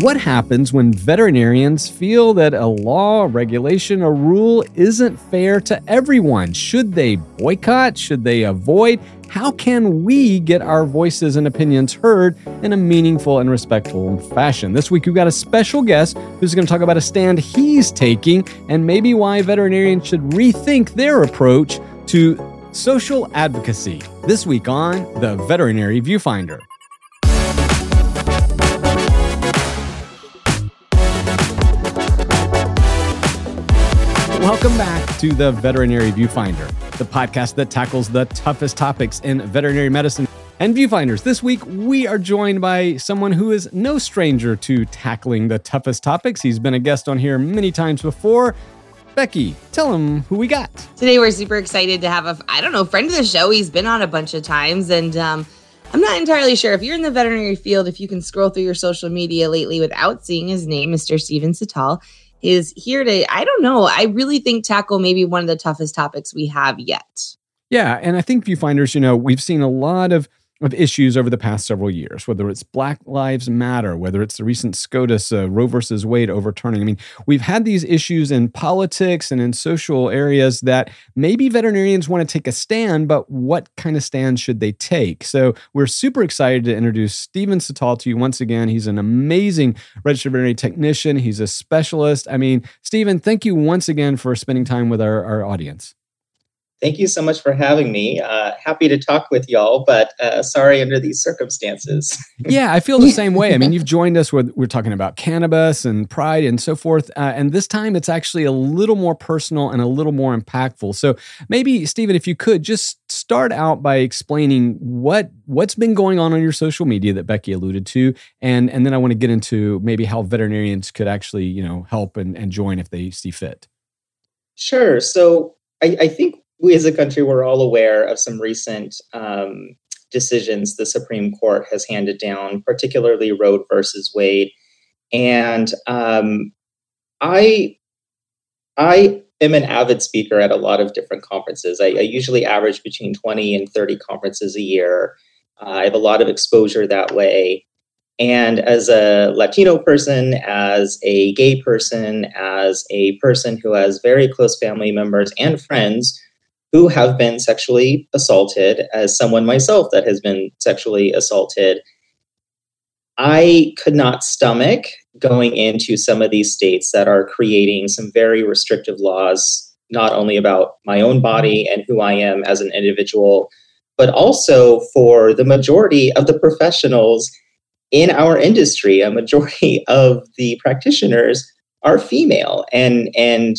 What happens when veterinarians feel that a law, regulation, or rule isn't fair to everyone? Should they boycott? Should they avoid? How can we get our voices and opinions heard in a meaningful and respectful fashion? This week, we've got a special guest who's going to talk about a stand he's taking and maybe why veterinarians should rethink their approach to social advocacy. This week on The Veterinary Viewfinder. Welcome back to the Veterinary Viewfinder, the podcast that tackles the toughest topics in veterinary medicine and viewfinders. This week, we are joined by someone who is no stranger to tackling the toughest topics. He's been a guest on here many times before. Becky, tell him who we got. Today, we're super excited to have a, I don't know, friend of the show. He's been on a bunch of times, and um, I'm not entirely sure if you're in the veterinary field, if you can scroll through your social media lately without seeing his name, Mr. Stephen Cital is here to, I don't know, I really think tackle maybe one of the toughest topics we have yet. Yeah. And I think viewfinders, you know, we've seen a lot of of issues over the past several years, whether it's Black Lives Matter, whether it's the recent SCOTUS uh, Roe versus Wade overturning. I mean, we've had these issues in politics and in social areas that maybe veterinarians want to take a stand, but what kind of stand should they take? So we're super excited to introduce Stephen Cital to you once again. He's an amazing registered veterinary technician. He's a specialist. I mean, Stephen, thank you once again for spending time with our, our audience. Thank you so much for having me. Uh, happy to talk with y'all, but uh, sorry under these circumstances. yeah, I feel the same way. I mean, you've joined us with we're talking about cannabis and pride and so forth, uh, and this time it's actually a little more personal and a little more impactful. So maybe Stephen, if you could just start out by explaining what what's been going on on your social media that Becky alluded to, and and then I want to get into maybe how veterinarians could actually you know help and, and join if they see fit. Sure. So I, I think we as a country were all aware of some recent um, decisions the Supreme Court has handed down, particularly Roe versus Wade. And um, I, I am an avid speaker at a lot of different conferences. I, I usually average between 20 and 30 conferences a year. Uh, I have a lot of exposure that way. And as a Latino person, as a gay person, as a person who has very close family members and friends who have been sexually assaulted, as someone myself that has been sexually assaulted, I could not stomach going into some of these states that are creating some very restrictive laws, not only about my own body and who I am as an individual, but also for the majority of the professionals in our industry. A majority of the practitioners are female, and and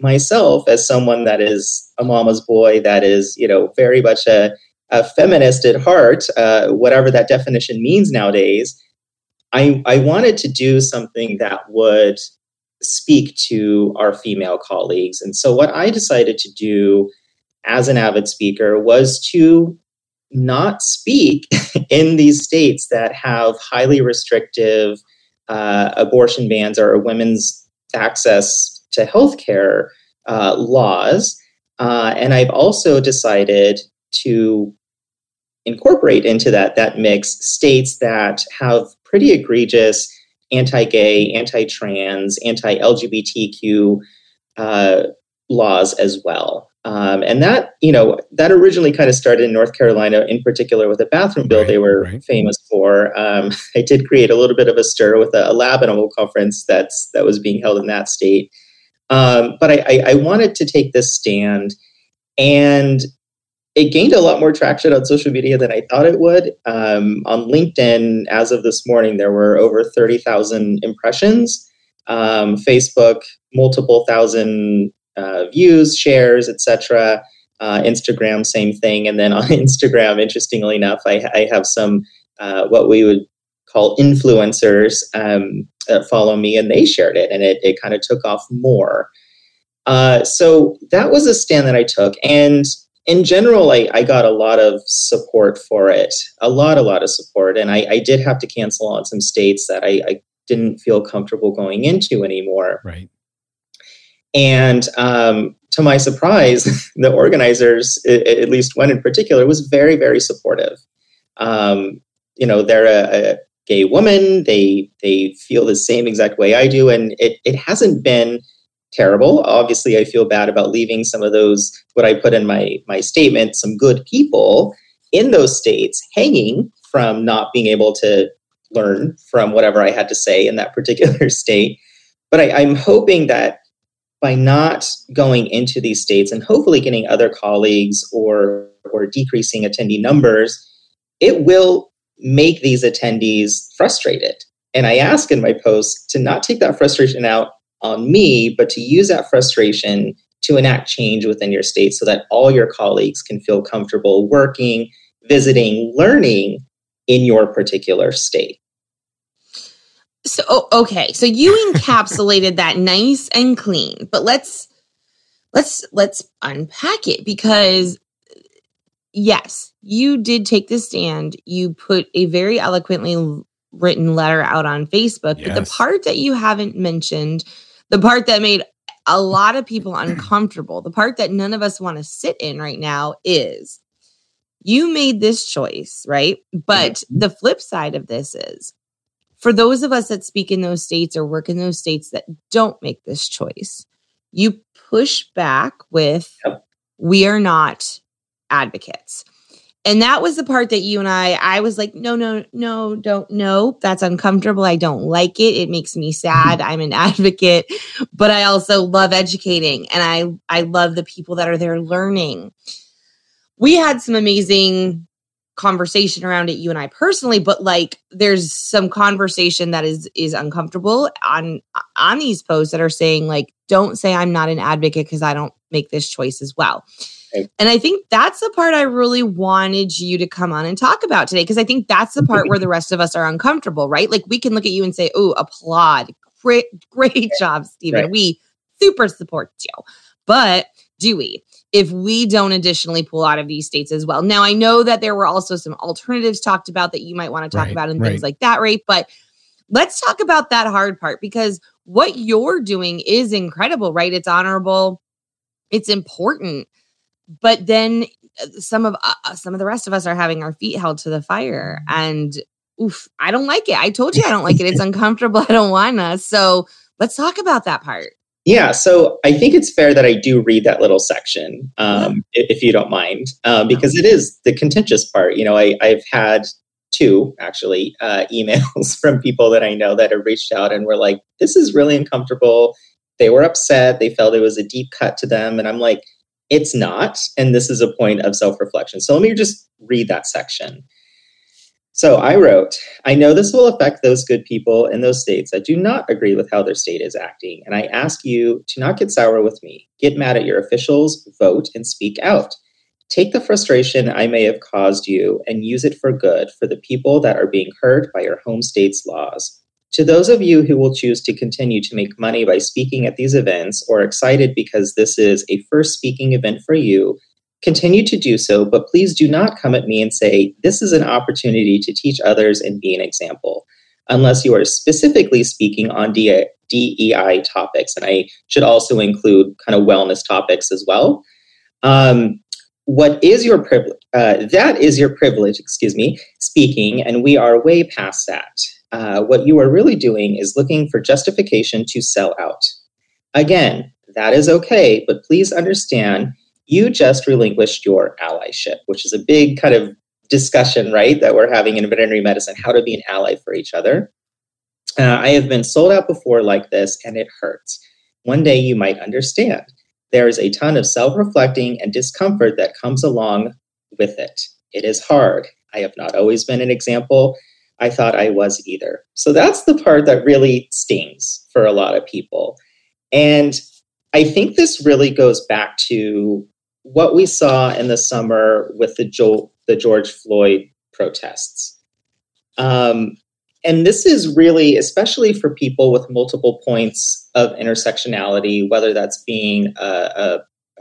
myself as someone that is a mama's boy, that is, you know, very much a, a feminist at heart, uh, whatever that definition means nowadays, I, I wanted to do something that would speak to our female colleagues. And so, what I decided to do as an avid speaker was to not speak in these states that have highly restrictive uh, abortion bans or women's access to healthcare uh, laws. Uh, and I've also decided to incorporate into that that mix states that have pretty egregious anti-gay, anti-trans, anti-LGBTQ uh, laws as well. Um, and that, you know, that originally kind of started in North Carolina, in particular with a bathroom bill right, they were right. famous for. Um, I did create a little bit of a stir with a, a lab animal conference that's that was being held in that state. Um, but I, I, I wanted to take this stand, and it gained a lot more traction on social media than I thought it would. Um, on LinkedIn, as of this morning, there were over 30,000 impressions. Um, Facebook, multiple thousand uh, views, shares, etc. Uh, Instagram, same thing. And then on Instagram, interestingly enough, I, I have some uh, what we would call influencers um, that follow me, and they shared it, and it, it kind of took off more. Uh, so that was a stand that I took, and in general, I, I got a lot of support for it, a lot, a lot of support, and I, I did have to cancel on some states that I, I didn't feel comfortable going into anymore. Right. And um, to my surprise, the organizers, at least one in particular, was very, very supportive. Um, you know, they're a, a gay woman. They they feel the same exact way I do, and it it hasn't been terrible. Obviously, I feel bad about leaving some of those what I put in my my statement, some good people in those states hanging from not being able to learn from whatever I had to say in that particular state. But I, I'm hoping that by not going into these states and hopefully getting other colleagues or or decreasing attendee numbers, it will make these attendees frustrated. And I ask in my post to not take that frustration out on me, but to use that frustration to enact change within your state so that all your colleagues can feel comfortable working, visiting, learning in your particular state. So oh, okay, so you encapsulated that nice and clean, but let's let's let's unpack it because yes, you did take the stand. You put a very eloquently written letter out on Facebook. Yes. But the part that you haven't mentioned, the part that made a lot of people uncomfortable, the part that none of us want to sit in right now is you made this choice, right? But the flip side of this is for those of us that speak in those states or work in those states that don't make this choice, you push back with, yep. we are not advocates. And that was the part that you and I, I was like, no, no, no, don't, no, that's uncomfortable. I don't like it. It makes me sad. I'm an advocate, but I also love educating and I, I love the people that are there learning. We had some amazing conversation around it you and I personally but like there's some conversation that is is uncomfortable on on these posts that are saying like don't say I'm not an advocate because I don't make this choice as well. And I think that's the part I really wanted you to come on and talk about today because I think that's the part where the rest of us are uncomfortable, right? Like we can look at you and say, "Oh, applaud. Great great job, Stephen. Right. We super support you." But do we? If we don't additionally pull out of these states as well. Now, I know that there were also some alternatives talked about that you might want to talk right, about and right. things like that, right? But let's talk about that hard part because what you're doing is incredible, right? It's honorable, it's important but then uh, some of uh, uh, some of the rest of us are having our feet held to the fire and oof i don't like it. I told you i don't like it. It's uncomfortable. I don't want to so let's talk about that part. Yeah so i think it's fair that i do read that little section um, yeah. if you don't mind um, because it is the contentious part. You know I, i've had two actually uh, emails from people that i know that have reached out and were like this is really uncomfortable. They were upset. They felt it was a deep cut to them. And i'm like it's not. And this is a point of self reflection. So let me just read that section. So I wrote, I know this will affect those good people in those states that do not agree with how their state is acting. And I ask you to not get sour with me. Get mad at your officials, vote, and speak out. Take the frustration I may have caused you and use it for good for the people that are being hurt by your home state's laws. To those of you who will choose to continue to make money by speaking at these events or excited because this is a first speaking event for you, continue to do so, but please do not come at me and say, This is an opportunity to teach others and be an example, unless you are specifically speaking on DEI topics. And I should also include kind of wellness topics as well. Um, what is your privilege? Uh, that is your privilege, excuse me, speaking, and we are way past that. Uh, what you are really doing is looking for justification to sell out. Again, that is okay, but please understand you just relinquished your allyship, which is a big kind of discussion, right, that we're having in veterinary medicine how to be an ally for each other. Uh, I have been sold out before like this, and it hurts. One day you might understand. There is a ton of self reflecting and discomfort that comes along with it. It is hard. I have not always been an example. I thought I was either. So that's the part that really stings for a lot of people. And I think this really goes back to what we saw in the summer with the, jo- the George Floyd protests. Um, and this is really, especially for people with multiple points of intersectionality, whether that's being a,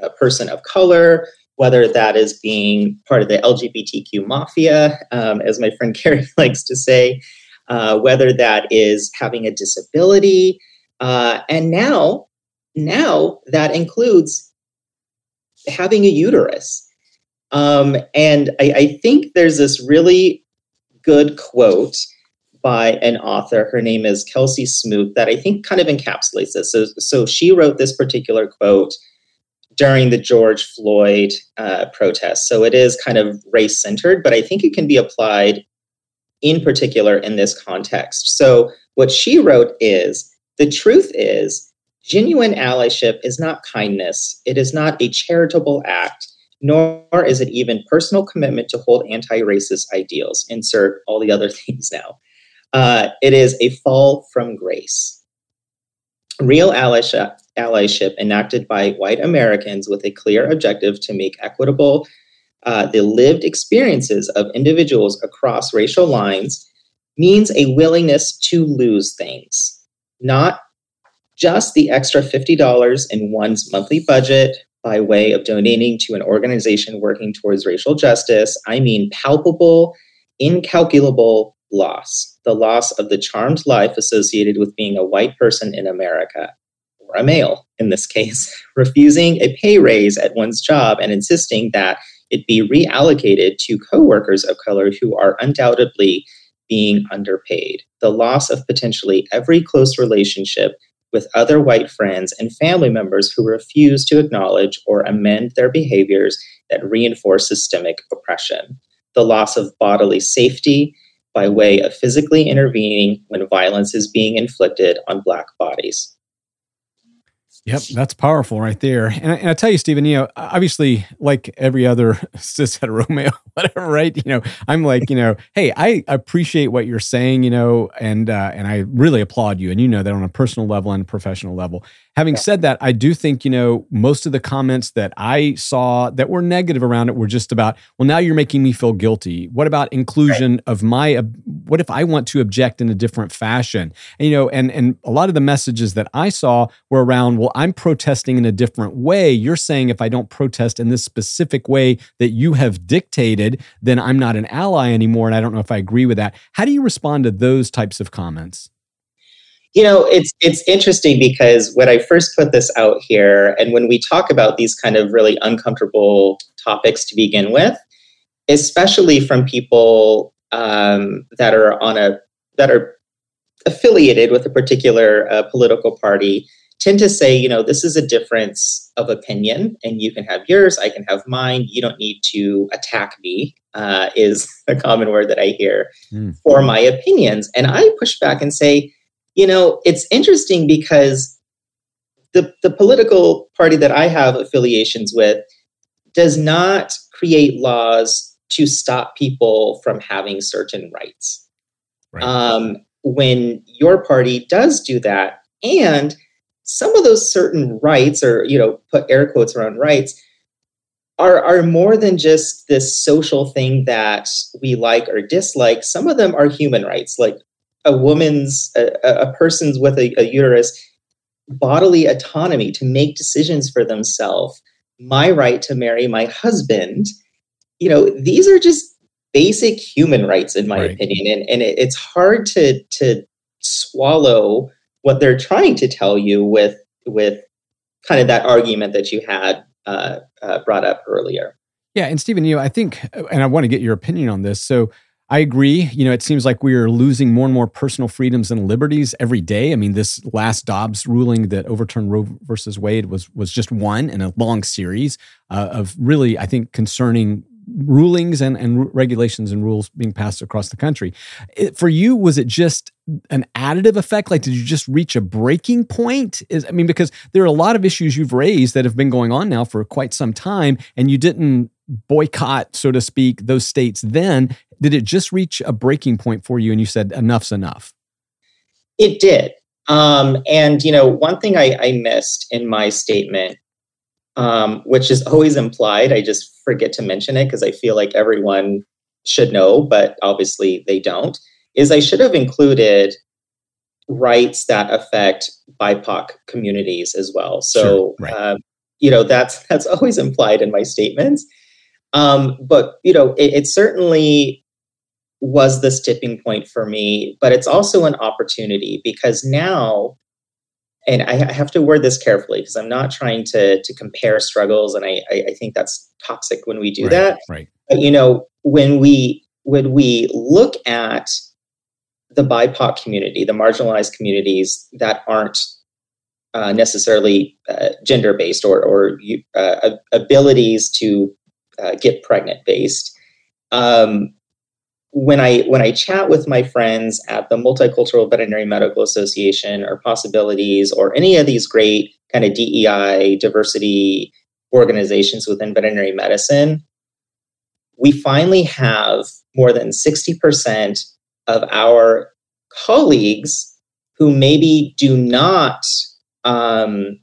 a, a person of color, whether that is being part of the LGBTQ mafia, um, as my friend Carrie likes to say, uh, whether that is having a disability, uh, and now, now that includes having a uterus. Um, and I, I think there's this really good quote by an author. Her name is Kelsey Smoot, that I think kind of encapsulates this. So, so she wrote this particular quote during the George Floyd uh, protest. So it is kind of race centered, but I think it can be applied in particular in this context. So what she wrote is the truth is, genuine allyship is not kindness, it is not a charitable act. Nor is it even personal commitment to hold anti racist ideals. Insert all the other things now. Uh, it is a fall from grace. Real allyship, allyship enacted by white Americans with a clear objective to make equitable uh, the lived experiences of individuals across racial lines means a willingness to lose things, not just the extra $50 in one's monthly budget by way of donating to an organization working towards racial justice. I mean palpable, incalculable loss the loss of the charmed life associated with being a white person in America, or a male in this case, refusing a pay raise at one's job and insisting that it be reallocated to coworkers of color who are undoubtedly being underpaid, the loss of potentially every close relationship with other white friends and family members who refuse to acknowledge or amend their behaviors that reinforce systemic oppression, the loss of bodily safety by way of physically intervening when violence is being inflicted on Black bodies. Yep, that's powerful right there. And I, and I, tell you, Stephen, you know, obviously, like every other cis hetero male, whatever, right? You know, I'm like, you know, hey, I appreciate what you're saying, you know, and uh, and I really applaud you, and you know that on a personal level and professional level. Having yeah. said that, I do think, you know, most of the comments that I saw that were negative around it were just about, well, now you're making me feel guilty. What about inclusion right. of my, what if I want to object in a different fashion? And, you know, and, and a lot of the messages that I saw were around, well, I'm protesting in a different way. You're saying if I don't protest in this specific way that you have dictated, then I'm not an ally anymore. And I don't know if I agree with that. How do you respond to those types of comments? You know, it's it's interesting because when I first put this out here, and when we talk about these kind of really uncomfortable topics to begin with, especially from people um, that are on a that are affiliated with a particular uh, political party, tend to say, you know, this is a difference of opinion, and you can have yours, I can have mine. You don't need to attack me. Uh, is a common word that I hear mm. for my opinions, and I push back and say you know, it's interesting because the, the political party that I have affiliations with does not create laws to stop people from having certain rights. Right. Um, when your party does do that, and some of those certain rights, or you know, put air quotes around rights, are are more than just this social thing that we like or dislike. Some of them are human rights, like a woman's a, a person's with a, a uterus bodily autonomy to make decisions for themselves my right to marry my husband you know these are just basic human rights in my right. opinion. And, and it, it's hard to to swallow what they're trying to tell you with with kind of that argument that you had uh, uh, brought up earlier. Yeah and stephen you know i think and i want to get your opinion on this. So I agree. You know, it seems like we are losing more and more personal freedoms and liberties every day. I mean, this last Dobbs ruling that overturned Roe versus Wade was was just one in a long series uh, of really, I think, concerning rulings and, and regulations and rules being passed across the country. It, for you, was it just an additive effect? Like, did you just reach a breaking point? Is I mean, because there are a lot of issues you've raised that have been going on now for quite some time, and you didn't boycott, so to speak, those states then. Did it just reach a breaking point for you and you said, enough's enough? It did. Um, and, you know, one thing I, I missed in my statement, um, which is always implied, I just forget to mention it because I feel like everyone should know, but obviously they don't, is I should have included rights that affect BIPOC communities as well. So, sure, right. uh, you know, that's that's always implied in my statements. Um, but you know, it, it certainly was this tipping point for me, but it's also an opportunity because now and I have to word this carefully because I'm not trying to to compare struggles, and I I, I think that's toxic when we do right, that. Right. But you know, when we when we look at the BIPOC community, the marginalized communities that aren't uh, necessarily uh, gender based or, or uh, abilities to uh, get pregnant based. Um, when I when I chat with my friends at the Multicultural Veterinary Medical Association or Possibilities or any of these great kind of DEI diversity organizations within veterinary medicine, we finally have more than 60% of our colleagues who maybe do not um,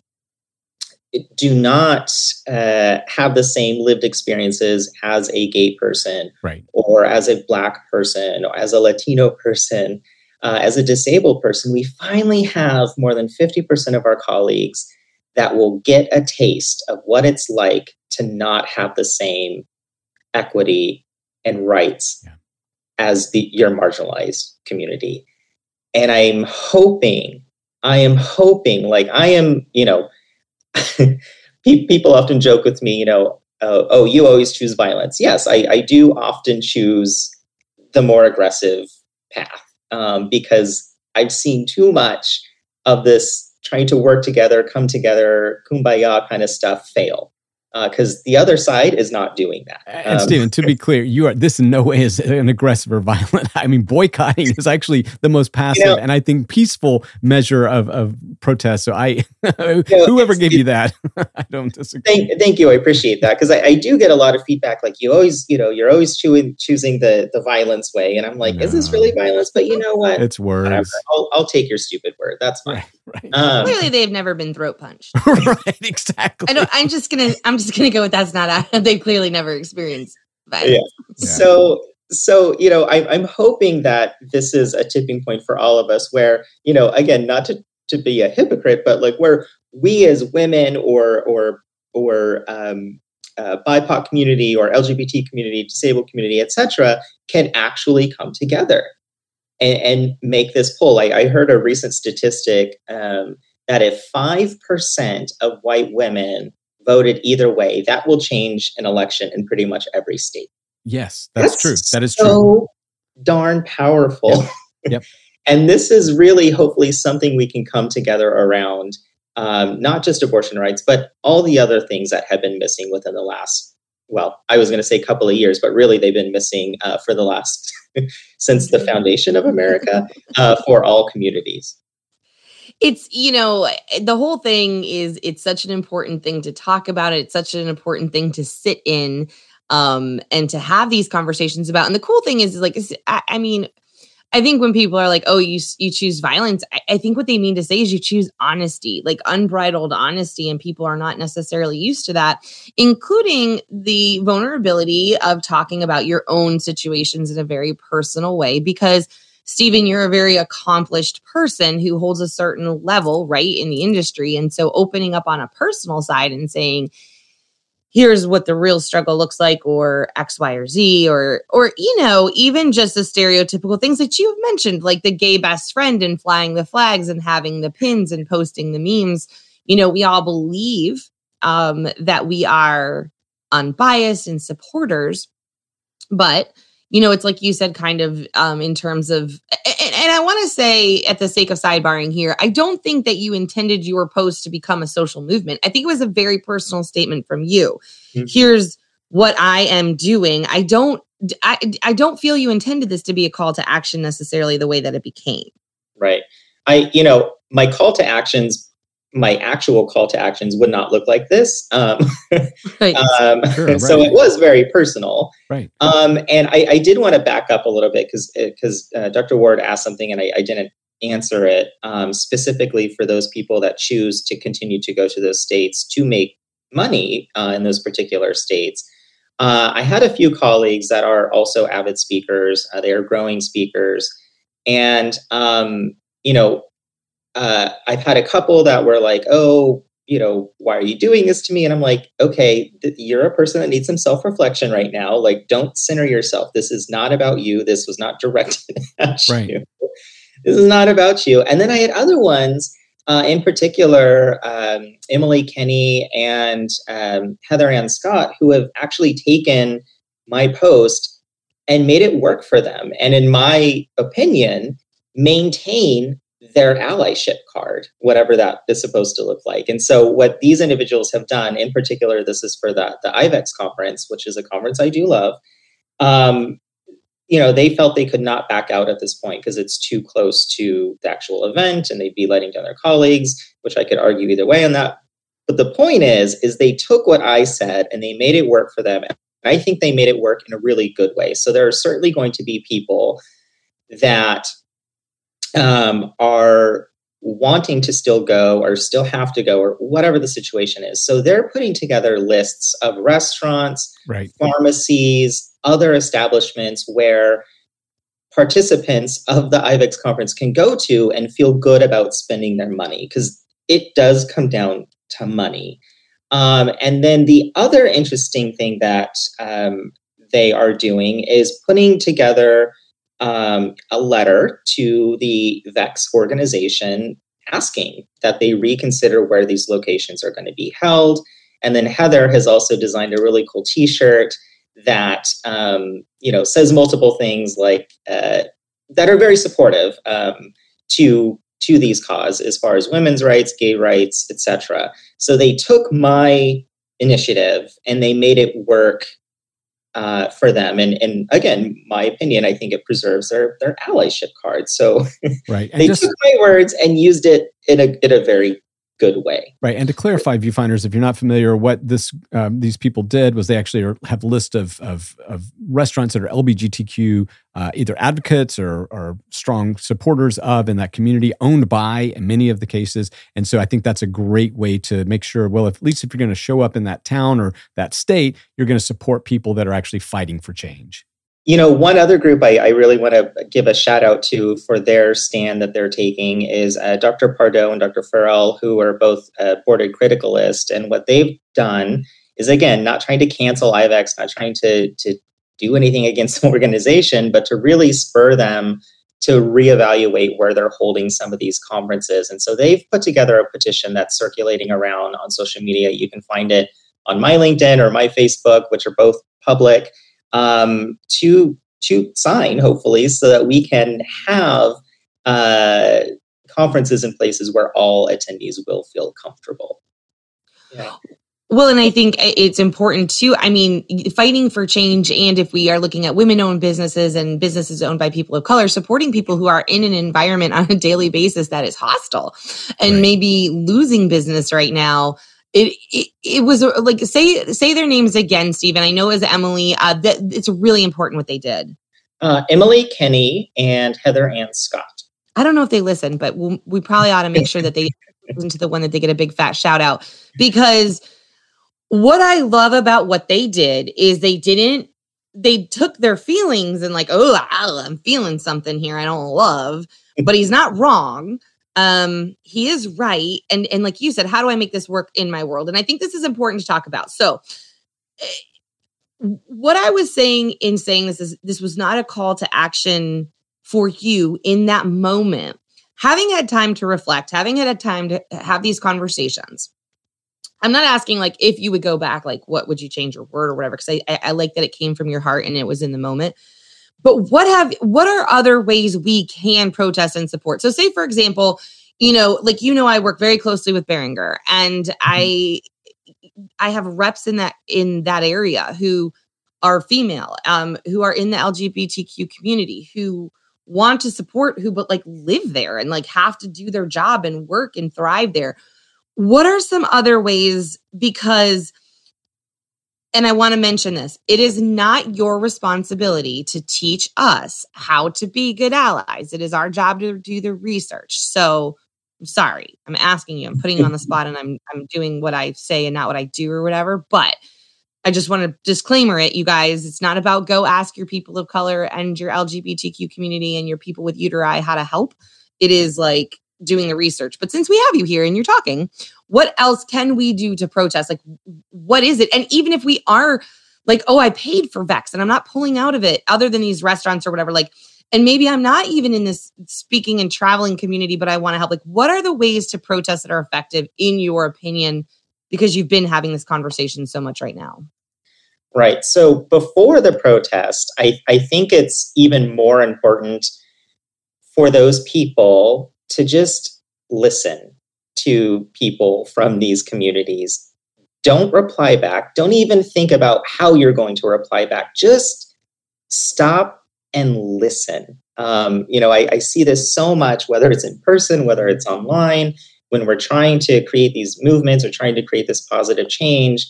do not uh, have the same lived experiences as a gay person, right. or as a black person, or as a Latino person, uh, as a disabled person. We finally have more than fifty percent of our colleagues that will get a taste of what it's like to not have the same equity and rights yeah. as the your marginalized community. And I'm hoping, I am hoping, like I am, you know, people often joke with me, you know, uh, oh, you always choose violence. Yes, I, I do often choose the more aggressive path um, because I've seen too much of this trying to work together, come together, kumbaya kind of stuff fail because uh, the other side is not doing that. And um, Stephen, to be clear, you are this in no way is an aggressive or violent. I mean, boycotting is actually the most passive you know, and I think peaceful measure of, of protest. So I, you know, whoever gave you that, I don't disagree. Thank, thank you. I appreciate that because I, I, do get a lot of feedback. Like you always, you know, you're always chewing, choosing the the violence way, and I'm like, no. is this really violence? But you know what? It's worse. I'll, I'll, take your stupid word. That's fine. Right, right. Um, Clearly, they've never been throat punched. right. Exactly. I don't. I'm just gonna. I'm just going to go with that's not, they clearly never experienced violence. Yeah. yeah. So, so, you know, I, I'm hoping that this is a tipping point for all of us where, you know, again, not to, to be a hypocrite, but like where we as women or, or, or, um, uh, BIPOC community or LGBT community, disabled community, etc., can actually come together and, and, make this pull. I, I heard a recent statistic um, that if five percent of white women voted either way, that will change an election in pretty much every state. Yes, that's, that's true. That is so true. darn powerful. Yep. yep. and this is really hopefully something we can come together around, um, not just abortion rights, but all the other things that have been missing within the last, well, I was going to say a couple of years, but really they've been missing uh, for the last, since the foundation of America uh, for all communities it's you know the whole thing is it's such an important thing to talk about. It's such an important thing to sit in um and to have these conversations about. And the cool thing is like I, I mean I think when people are like, "Oh, you you choose violence," I, I, think what they mean to say is you choose honesty, like unbridled honesty, and people are not necessarily used to that, including the vulnerability of talking about your own situations in a very personal way, because Stephen, you're a very accomplished person who holds a certain level, right, in the industry. And so opening up on a personal side and saying, here's what the real struggle looks like or x y or z or or you know even just the stereotypical things that you've mentioned like the gay best friend and flying the flags and having the pins and posting the memes you know we all believe um that we are unbiased and supporters but you know, it's like you said, kind of um, in terms of, and, and I want to say, at the sake of sidebarring here, I don't think that you intended your post to become a social movement. I think it was a very personal statement from you. Mm-hmm. Here's what I am doing. I don't, I, I don't feel you intended this to be a call to action necessarily the way that it became. Right. I, you know, my call to actions my actual call to actions would not look like this. Um, right. um, sure, right. So it was very personal. Right. Um, and I, I, did want to back up a little bit because because uh, Dr. Ward asked something and I, I didn't answer it um, specifically for those people that choose to continue to go to those states to make money uh, in those particular states. Uh, I had a few colleagues that are also avid speakers. Uh, they are growing speakers, and um, you know uh, I've had a couple that were like, oh, you know, why are you doing this to me? And I'm like, okay, th- you're a person that needs some self reflection right now. Like, don't center yourself. This is not about you. This was not directed at right. you. This is not about you. And then I had other ones, uh, in particular, um, Emily Kenny and um, Heather Ann Scott, who have actually taken my post and made it work for them. And in my opinion, maintain their allyship card, whatever that is supposed to look like. And so, what these individuals have done, in particular, this is for the, the IVECCS conference, which is a conference I do love. Um, you know, they felt they could not back out at this point because it's too close to the actual event and they'd be letting down their colleagues, which I could argue either way on that. But the point is, is they took what I said and they made it work for them. I think they made it work in a really good way. So there are certainly going to be people that um, are wanting to still go or still have to go or whatever the situation is. So they're putting together lists of restaurants, right. pharmacies, other establishments where participants of the IVECCS conference can go to and feel good about spending their money because it does come down to money. Um, and then the other interesting thing that um, they are doing is putting together um, a letter to the VECCS organization asking that they reconsider where these locations are going to be held. And then Heather has also designed a really cool t shirt that um, you know says multiple things like uh, that are very supportive um, to to these cause as far as women's rights, gay rights, etc. So they took my initiative and they made it work uh, for them. And and again, my opinion, I think it preserves their their allyship card. So right, they just, took my words and used it in a in a very good way. Right. And to clarify, viewfinders, if you're not familiar, what this um, these people did was they actually have a list of, of, of restaurants that are LBGTQ uh, either advocates or, or strong supporters of in that community, owned by in many of the cases. And so I think that's a great way to make sure, well, if, at least if you're going to show up in that town or that state, you're going to support people that are actually fighting for change. You know, one other group I, I, really want to give a shout out to for their stand that they're taking is uh, Dr. Pardo and Dr. Farrell, who are both uh, boarded criticalist. And what they've done is, again, not trying to cancel IVECCS, not trying to, to do anything against the organization, but to really spur them to reevaluate where they're holding some of these conferences. And so they've put together a petition that's circulating around on social media. You can find it on my LinkedIn or my Facebook, which are both public um, to to sign, hopefully, so that we can have uh, conferences in places where all attendees will feel comfortable. Yeah. Well, and I think it's important too. I mean, fighting for change, and if we are looking at women owned businesses and businesses owned by people of color, supporting people who are in an environment on a daily basis that is hostile and right. maybe losing business right now it, it, it was like say say their names again, Stephen. I know it was Emily. Uh, that it's really important what they did. Uh, Emily Kenny and Heather Ann Scott. I don't know if they listen, but we'll, we probably ought to make sure that they listen to the one that they get a big fat shout out because what I love about what they did is they didn't they took their feelings and like oh I'm feeling something here I don't love, but he's not wrong um he is right. And and like you said how do i make this work in my world? And i think this is important to talk about. So eh, what i was saying in saying this is this was not a call to action for you in that moment. Having had time to reflect having had a time to have these conversations i'm not asking like if you would go back like what would you change your word or whatever because I, I like that it came from your heart and it was in the moment but what have what are other ways we can protest and support? So say for example, you know, like you know I work very closely with Boehringer and mm-hmm. I I have reps in that in that area who are female, um, who are in the LGBTQ community, who want to support who but like live there and like have to do their job and work and thrive there. What are some other ways because and I want to mention this it is not your responsibility to teach us how to be good allies. It is our job to do the research. So I'm sorry, I'm asking you, I'm putting you on the spot and I'm I'm doing what I say and not what I do or whatever. But I just want to disclaimer it, you guys. It's not about go ask your people of color and your LGBTQ community and your people with uteri how to help. It is like doing the research. But since we have you here and you're talking, what else can we do to protest? Like, what is it? And even if we are like, oh, I paid for VECCS and I'm not pulling out of it other than these restaurants or whatever, like, and maybe I'm not even in this speaking and traveling community, but I want to help. Like, what are the ways to protest that are effective, in your opinion? Because you've been having this conversation so much right now. Right. So before the protest, I, I think it's even more important for those people to just listen to people from these communities. Don't reply back. Don't even think about how you're going to reply back. Just stop and listen. Um, you know, I, I see this so much, whether it's in person, whether it's online, when we're trying to create these movements or trying to create this positive change.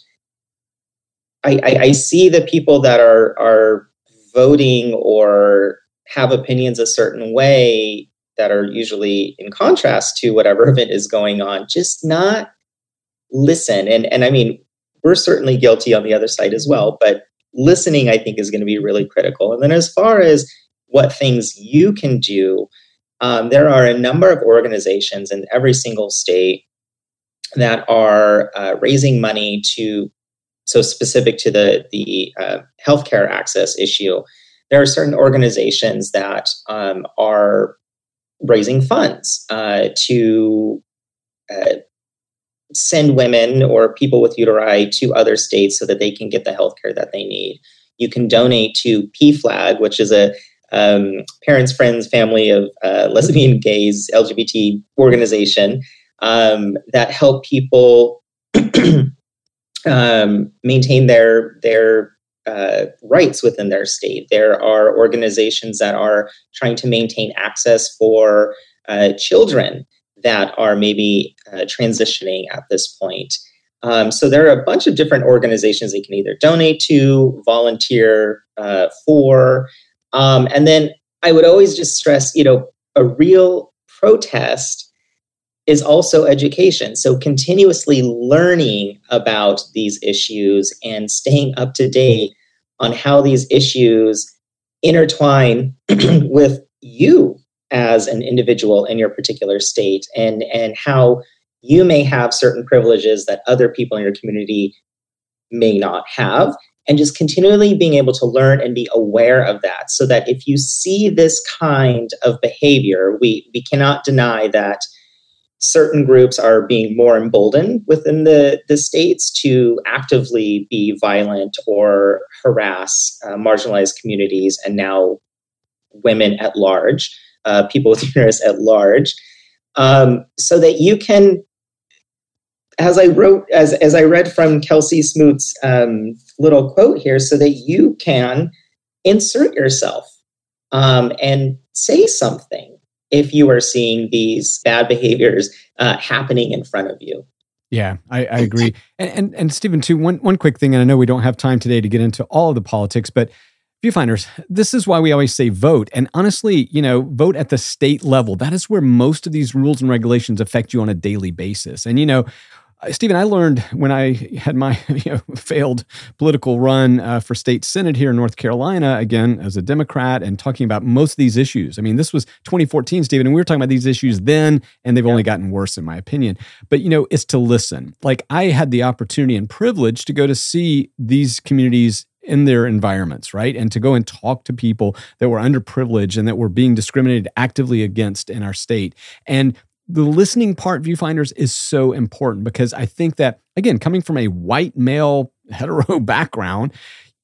I, I, I see the people that are are voting or have opinions a certain way that are usually in contrast to whatever event is going on, just not listen. And and I mean, we're certainly guilty on the other side as well, but listening I think is going to be really critical. And then as far as what things you can do, um, there are a number of organizations in every single state that are uh, raising money to so specific to the the uh, healthcare access issue there are certain organizations that um, are raising funds uh, to uh, send women or people with uteri to other states so that they can get the health care that they need. You can donate to PFLAG, which is a um, parents, friends, family of uh, lesbian, gays, LGBT organization um, that help people um, maintain their their uh, rights within their state. There are organizations that are trying to maintain access for uh, children that are maybe uh, transitioning at this point. Um, so there are a bunch of different organizations they can either donate to, volunteer uh, for, um, and then I would always just stress, you know, a real protest is also education. So continuously learning about these issues and staying up to date on how these issues intertwine with you as an individual in your particular state and and how you may have certain privileges that other people in your community may not have and just continually being able to learn and be aware of that so that if you see this kind of behavior we we cannot deny that certain groups are being more emboldened within the, the states to actively be violent or harass uh, marginalized communities and now women at large, uh, people with uterus at large, um, so that you can, as I wrote, as, as I read from Kelsey Smoot's um, little quote here, so that you can insert yourself um, and say something if you are seeing these bad behaviors uh, happening in front of you. Yeah, I, I agree. And, and and Stephen, too, one one quick thing, and I know we don't have time today to get into all of the politics, but viewfinders, this is why we always say vote. And honestly, you know, vote at the state level. That is where most of these rules and regulations affect you on a daily basis. And you know, Stephen, I learned when I had my you know, failed political run uh, for state senate here in North Carolina, again, as a Democrat, and talking about most of these issues. I mean, this was 2014, Stephen, and we were talking about these issues then, and they've yeah. only gotten worse, in my opinion. But, you know, it's to listen. Like, I had the opportunity and privilege to go to see these communities in their environments, right? And to go and talk to people that were underprivileged and that were being discriminated actively against in our state. And the listening part, viewfinders, is so important because I think that, again, coming from a white male hetero background,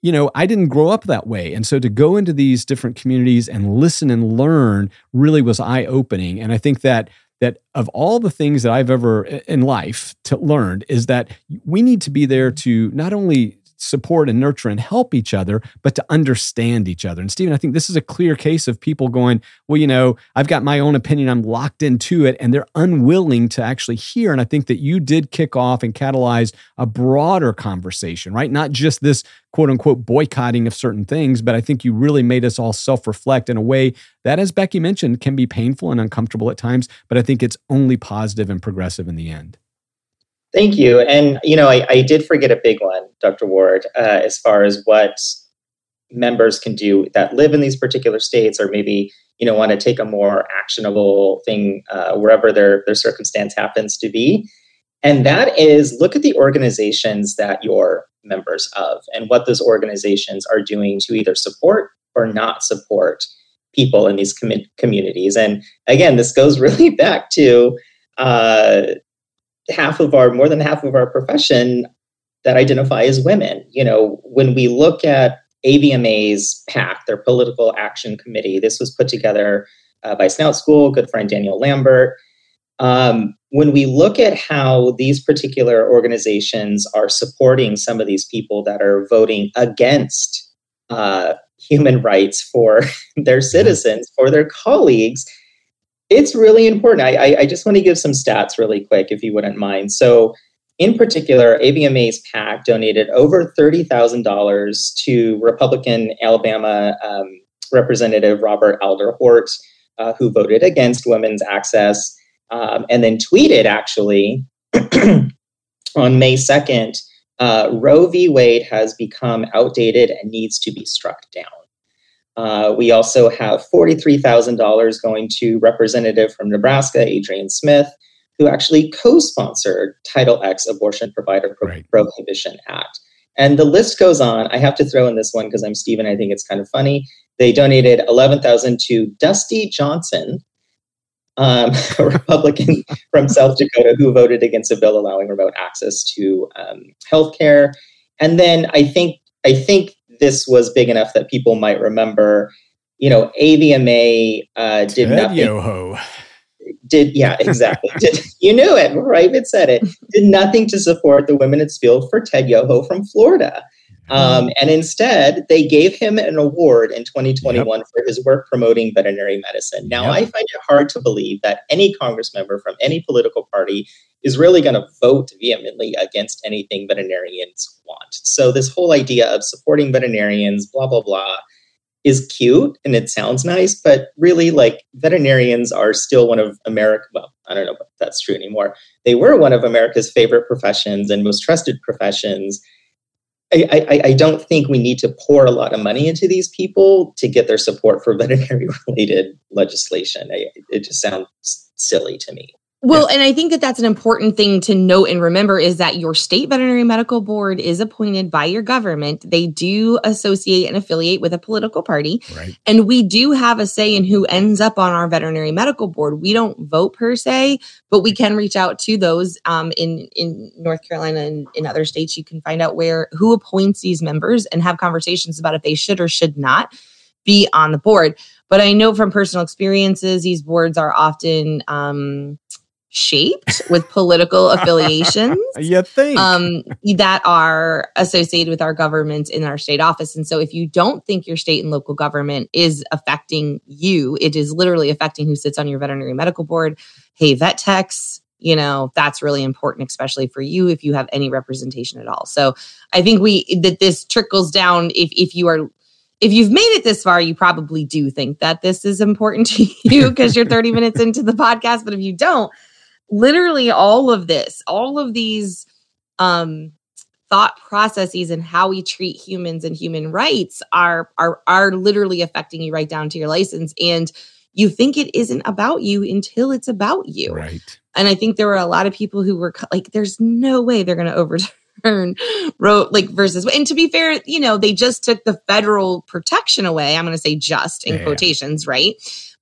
you know, I didn't grow up that way. And so to go into these different communities and listen and learn really was eye opening. And I think that that of all the things that I've ever in life to learned is that we need to be there to not only support and nurture and help each other, but to understand each other. And Stephen, I think this is a clear case of people going, well, you know, I've got my own opinion, I'm locked into it, and they're unwilling to actually hear. And I think that you did kick off and catalyze a broader conversation, right? Not just this quote unquote boycotting of certain things, but I think you really made us all self reflect in a way that, as Becky mentioned, can be painful and uncomfortable at times, but I think it's only positive and progressive in the end. Thank you. And, you know, I, I did forget a big one, Dr. Ward, uh, as far as what members can do that live in these particular states or maybe, you know, want to take a more actionable thing uh, wherever their, their circumstance happens to be. And that is look at the organizations that you're members of and what those organizations are doing to either support or not support people in these com- communities. And again, this goes really back to uh, half of our more than half of our profession that identify as women you know when we look at avma's pac their political action committee this was put together uh, by Snout School, good friend Danielle Lambert. Um, when we look at how these particular organizations are supporting some of these people that are voting against uh, human rights for their citizens, for their colleagues, it's really important. I, I, I just want to give some stats really quick, if you wouldn't mind. So, in particular, AVMA's PAC donated over $30,000 to Republican Alabama um, Representative Robert Aderholt, uh, who voted against women's access, um, and then tweeted actually on May 2nd uh, Roe v. Wade has become outdated and needs to be struck down. Uh, we also have $43,000 going to Representative from Nebraska, Adrian Smith, who actually co-sponsored Title X Abortion Provider Pro- right. Prohibition Act. And the list goes on. I have to throw in this one because I'm Stephen. I think it's kind of funny. They donated 11,000 to Dusty Johnson, um, a Republican from South Dakota who voted against a bill allowing remote access to um, healthcare. And then I think I think this was big enough that people might remember. You know, AVMA uh, did Ted nothing. Yoho did yeah exactly did, you knew it right it said it did nothing to support the women women's field for ted yoho from florida um, and instead they gave him an award in 2021 yep. for his work promoting veterinary medicine now yep. i find it hard to believe that any congress member from any political party is really going to vote vehemently against anything veterinarians want so this whole idea of supporting veterinarians blah blah blah is cute and it sounds nice, but really, like veterinarians are still one of America. Well, I don't know if that's true anymore. They were one of America's favorite professions and most trusted professions. I, I, I don't think we need to pour a lot of money into these people to get their support for veterinary related legislation. I, it just sounds silly to me. Well, and I think that that's an important thing to note and remember is that your state veterinary medical board is appointed by your government. They do associate and affiliate with a political party. Right. And we do have a say in who ends up on our veterinary medical board. We don't vote per se, but we can reach out to those um, in, in North Carolina and in other states. You can find out where who appoints these members and have conversations about if they should or should not be on the board. But I know from personal experiences, these boards are often um, shaped with political affiliations. you think? Um, that are associated with our government in our state office. And so if you don't think your state and local government is affecting you, it is literally affecting who sits on your veterinary medical board. Hey, vet techs, you know, that's really important, especially for you if you have any representation at all. So I think we that this trickles down if if you are if you've made it this far, you probably do think that this is important to you because you're 30 minutes into the podcast. But if you don't, literally all of this, all of these um, thought processes and how we treat humans and human rights are are are literally affecting you right down to your license and you think it isn't about you until it's about you. Right. And i think there were a lot of people who were like there's no way they're going to overturn roe like versus and to be fair you know they just took the federal protection away i'm going to say just in yeah. quotations right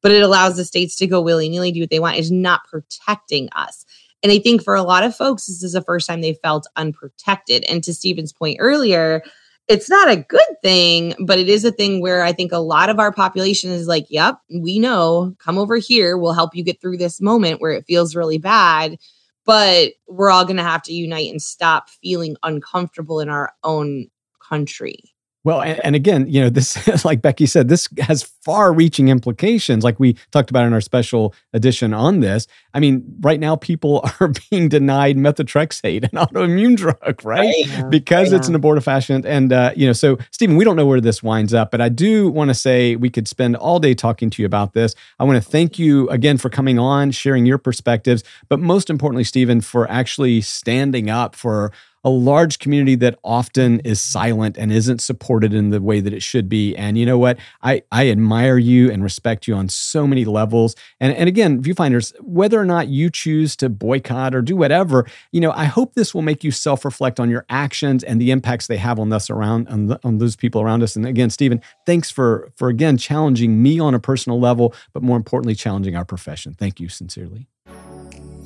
but it allows the states to go willy nilly do what they want. It's not protecting us. And I think for a lot of folks, this is the first time they felt unprotected. And to Stephen's point earlier, it's not a good thing, but it is a thing where I think a lot of our population is like, yep, we know, come over here. We'll help you get through this moment where it feels really bad. But we're all going to have to unite and stop feeling uncomfortable in our own country. Well, and, and, again, you know, this, like Becky said, this has far reaching implications, like we talked about in our special edition on this. I mean, right now, people are being denied methotrexate, an autoimmune drug, right? right. Because right it's an abortifacient. And, uh, you know, so, Stephen, we don't know where this winds up, but I do want to say we could spend all day talking to you about this. I want to thank you again for coming on, sharing your perspectives, but most importantly, Stephen, for actually standing up for a large community that often is silent and isn't supported in the way that it should be. And you know what? I, I admire you and respect you on so many levels. And, and again, viewfinders, whether or not you choose to boycott or do whatever, you know, I hope this will make you self-reflect on your actions and the impacts they have on us around on, the, on those people around us. And again, Stephen, thanks for for again challenging me on a personal level, but more importantly, challenging our profession. Thank you sincerely.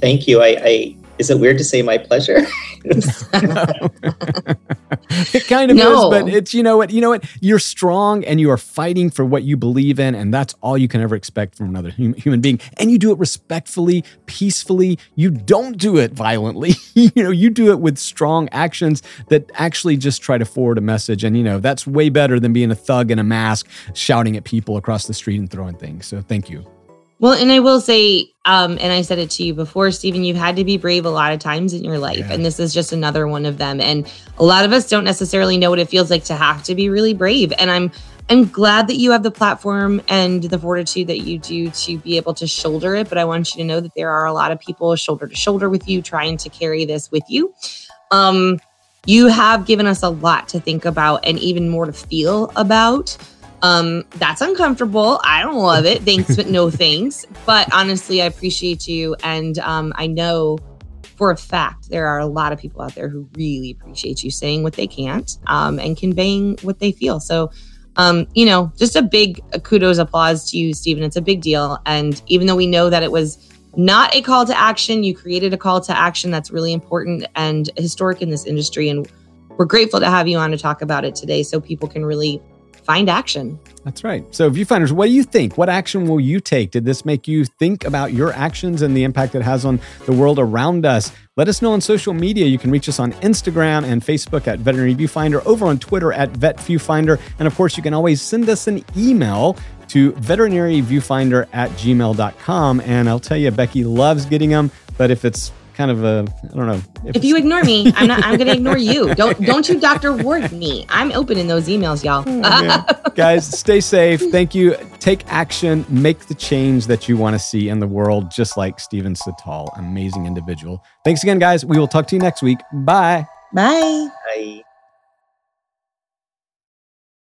Thank you. I, I is it weird to say my pleasure? it kind of no. is, but it's you know what you know what you're strong and you are fighting for what you believe in, and that's all you can ever expect from another hum- human being. And you do it respectfully, peacefully. You don't do it violently. you know, you do it with strong actions that actually just try to forward a message. And you know that's way better than being a thug in a mask shouting at people across the street and throwing things. So thank you. Well, and I will say, um, and I said it to you before, Stephen, you've had to be brave a lot of times in your life. Yeah. And this is just another one of them. And a lot of us don't necessarily know what it feels like to have to be really brave. And I'm I'm glad that you have the platform and the fortitude that you do to be able to shoulder it. But I want you to know that there are a lot of people shoulder to shoulder with you trying to carry this with you. Um, you have given us a lot to think about and even more to feel about. Um, that's uncomfortable. I don't love it. Thanks, but no thanks. But honestly, I appreciate you. And um, I know for a fact there are a lot of people out there who really appreciate you saying what they can't um, and conveying what they feel. So, um, you know, just a big kudos applause to you, Stephen. It's a big deal. And even though we know that it was not a call to action, you created a call to action that's really important and historic in this industry. And we're grateful to have you on to talk about it today so people can really find action. That's right. So, viewfinders, what do you think? What action will you take? Did this make you think about your actions and the impact it has on the world around us? Let us know on social media. You can reach us on Instagram and Facebook at Veterinary Viewfinder, over on Twitter at Vet Viewfinder. And of course, you can always send us an email to veterinaryviewfinder at gmail.com. And I'll tell you, Becky loves getting them, but if it's kind of a I don't know. If, if you ignore me, I'm not. I'm going to ignore you. Don't don't you Dr. Ward me. I'm open in those emails, y'all. Oh, Guys, stay safe. Thank you. Take action. Make the change that you want to see in the world, just like Stephen Cital, amazing individual. Thanks again, guys. We will talk to you next week. Bye. Bye. Bye.